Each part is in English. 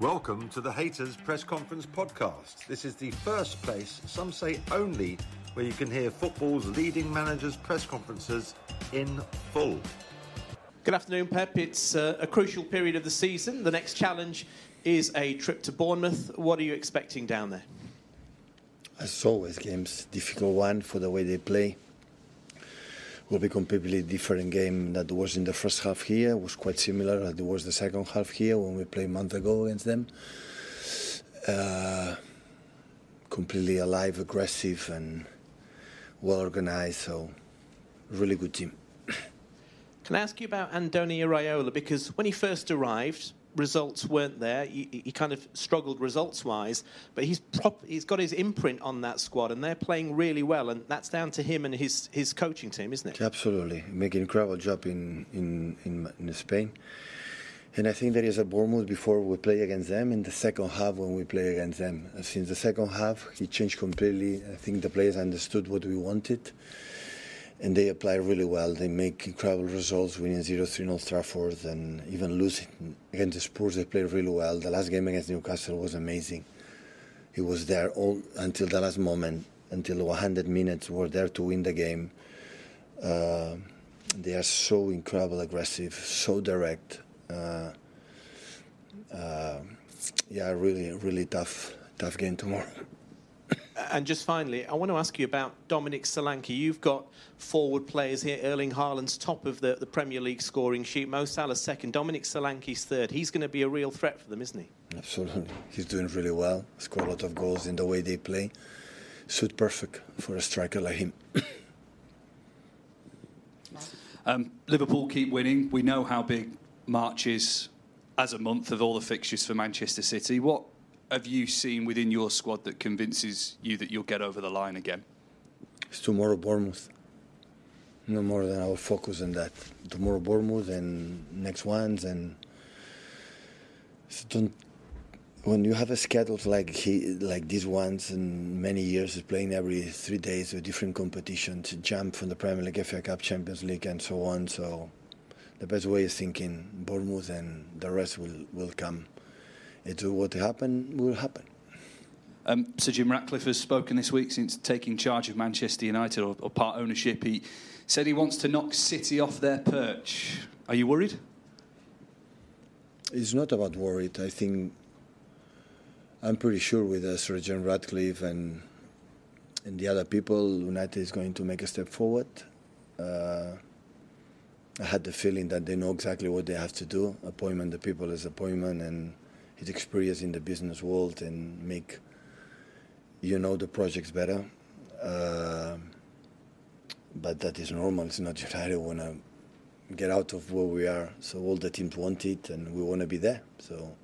Welcome to the Hayters Press Conference podcast. This is the first place, some say only, where you can hear football's leading managers' press conferences in full. Good afternoon, Pep. It's uh, a crucial period of the season. The next challenge is a trip to Bournemouth. What are you expecting down there? As always, games difficult one for the way they play. Will be completely different game that was in the first half here. It was quite similar as it was the second half here when we played a month ago against them. Uh, completely alive, aggressive, and well organized. So, really good team. Can I ask you about Andoni Iraola? Because when he first arrived, results weren't there. He, he kind of struggled results wise, but he's prop, he's got his imprint on that squad, and they're playing really well, and that's down to him and his his coaching team, isn't it? Absolutely, making incredible job in in in, in Spain. And I think there is a Bournemouth before we play against them in the second half when we play against them. Since the second half, he changed completely. I think the players understood what we wanted and they apply really well. They make incredible results, winning 0-3 in Old Trafford, and even losing against the Spurs. They play really well. The last game against Newcastle was amazing. He was there all until the last moment, until 100 minutes. Were there to win the game. Uh, they are so incredible, aggressive, so direct. Uh, uh, yeah, really, really tough, tough game tomorrow. And just finally, I want to ask you about Dominic Solanke. You've got forward players here. Erling Haaland's top of the, the Premier League scoring sheet. Mo Salah second. Dominic Solanke's third. He's going to be a real threat for them, isn't he? Absolutely. He's doing really well. Scored a lot of goals in the way they play. Suit perfect for a striker like him. um, Liverpool keep winning. We know how big March is as a month of all the fixtures for Manchester City. What have you seen within your squad that convinces you that you'll get over the line again? It's tomorrow Bournemouth. No more than our focus on that. Tomorrow Bournemouth and next ones and so don't when you have a schedule like he, like these ones and many years playing every three days with different competitions, jump from the Premier League, FA Cup, Champions League, and so on. So the best way is thinking Bournemouth, and the rest will will come it's what happened will happen. Um, Sir Jim Ratcliffe has spoken this week since taking charge of Manchester United or, or, part ownership. He said he wants to knock City off their perch. Are you worried? It's not about worried. I think I'm pretty sure with uh, Sir Jim Ratcliffe and and the other people, United is going to make a step forward. Uh, I had the feeling that they know exactly what they have to do. Appointment the people as appointment and his experience in the business world and make you know the projects better. Uh, but that is normal. It's not United want to get out of where we are. So all the teams want it, and we want to be there. So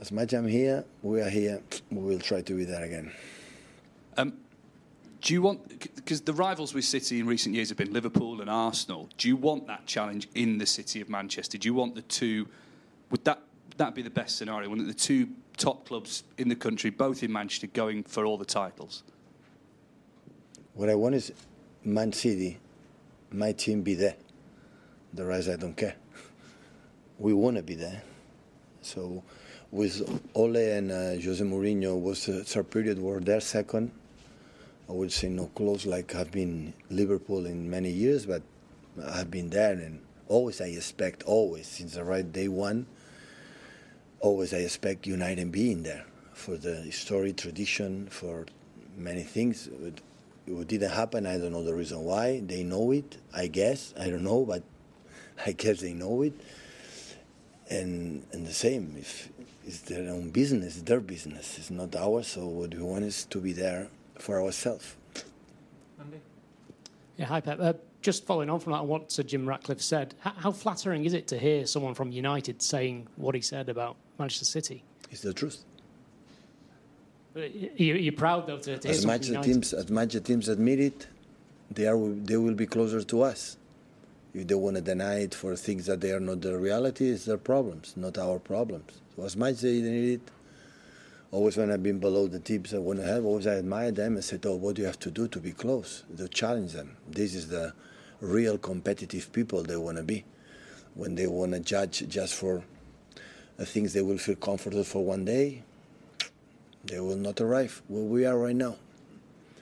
as much as I'm here, we are here. We will try to be there again. Um, do you want because the rivals with City in recent years have been Liverpool and Arsenal? Do you want that challenge in the city of Manchester? Do you want the two? Would that that'd be the best scenario, wouldn't it? The two top clubs in the country, both in Manchester, going for all the titles. What I want is Man City, my team be there. The rest, I don't care. We want to be there. So, with Ole and uh, Jose Mourinho, was a third period were their second. I would say no close like I've been Liverpool in many years, but I have been there and always I expect always since the right day one always I expect United being there for the history, tradition, for many things. It, it didn't happen. I don't know the reason why. They know it, I guess. I don't know, but I guess they know it. And and the same, if it's their own business, it's their business. It's not ours. So what we want is to be there for ourselves. Yeah, hi Pep. Uh, just following on from that, what Sir Jim Ratcliffe said, how, flattering is it to hear someone from United saying what he said about Manchester City? It's the truth. You, you're proud though to, to As much from the United. teams, as much the teams admit it, they are they will be closer to us. If they want to deny it for things that they are not the reality, it's their problems, not our problems. So as much they need it, always when I've been below the teams I want to have, always I admire them and said, "Oh, what do you have to do to be close? To challenge them. This is the real competitive people they want to be. When they want to judge just for the things they will feel comfortable for one day, they will not arrive where we are right now.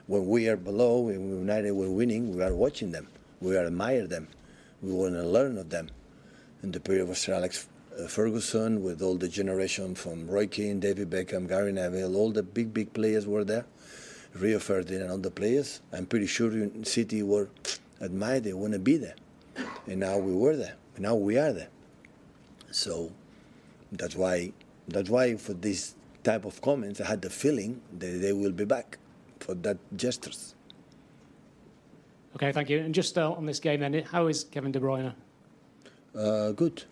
When we are below, we're United, we're winning, we are watching them. We are admire them. We want to learn of them. In the period of Sir Alex Ferguson, with all the generation from Roy Keane, David Beckham, Gary Neville, all the big, big players were there. Rio Ferdinand, all the players. I'm pretty sure in City were admired, they want to be there. And now we were there. And now we are there. So that's why, that's why for this type of comments, I had the feeling that they will be back for that gestures. Okay, thank you. And just uh, on this game then, how is Kevin De Bruyne? Uh, good.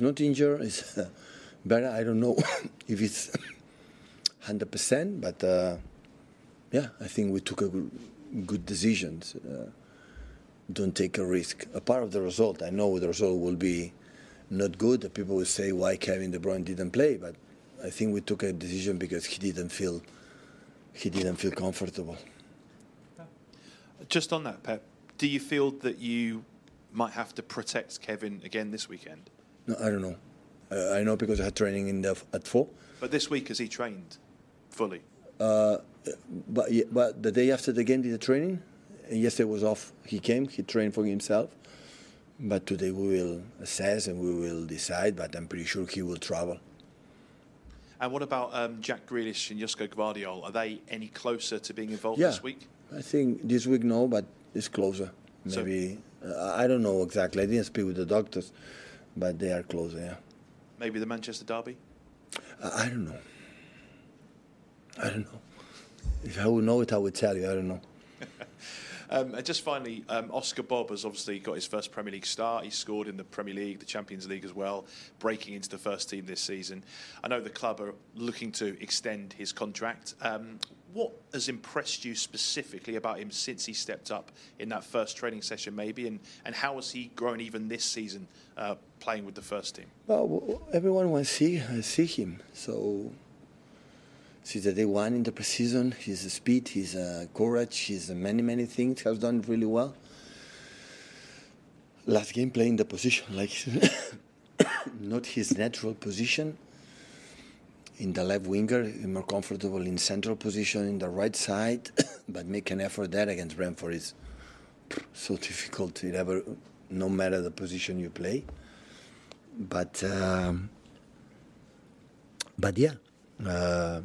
Not injured. It's uh, better. I don't know if it's hundred percent, but uh, yeah, I think we took a good, good decisions. Uh, don't take a risk. A part of the result, I know the result will be not good. People will say why Kevin De Bruyne didn't play, but I think we took a decision because he didn't feel he didn't feel comfortable. Just on that, Pep, do you feel that you might have to protect Kevin again this weekend? No, I don't know. Uh, I know because I had training in the, at four. But this week, has he trained fully? Uh, but yeah, but the day after the game did the training. And yesterday was off. He came. He trained for himself. But today we will assess and we will decide. But I'm pretty sure he will travel. And what about um, Jack Grealish and Josko Gvardiol? Are they any closer to being involved Yeah. this week? I think this week no, but it's closer. So- Maybe uh, I don't know exactly. I didn't speak with the doctors, but they are closer. Yeah. Maybe the Manchester derby? I, I don't know. I don't know. If I would know it, I would tell you. I don't know. Um, and just finally, um, Oscar Bobb has obviously got his first Premier League start. He scored in the Premier League, the Champions League as well, breaking into the first team this season. I know the club are looking to extend his contract. Um, what has impressed you specifically about him since he stepped up in that first training session, maybe? And, and how has he grown even this season uh, playing with the first team? Well, everyone wants to see uh, see him. So since the day one in the preseason, his speed, his uh, courage, his many many things has done really well. Last game playing the position like not his natural position. In the left winger, more comfortable in central position in the right side, but make an effort there against Brentford is so difficult. It ever, no matter the position you play but um, but yeah, uh,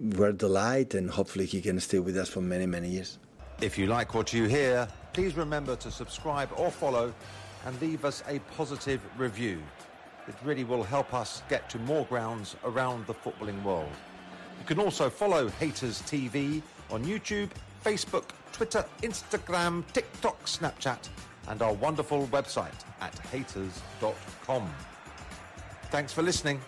we're delighted, and hopefully he can stay with us for many many years. If you like what you hear, please remember to subscribe or follow and leave us a positive review. It really will help us get to more grounds around the footballing world. You can also follow Hayters TV on YouTube, Facebook, Twitter, Instagram, TikTok, Snapchat, and our wonderful website at hayters.com. Thanks for listening.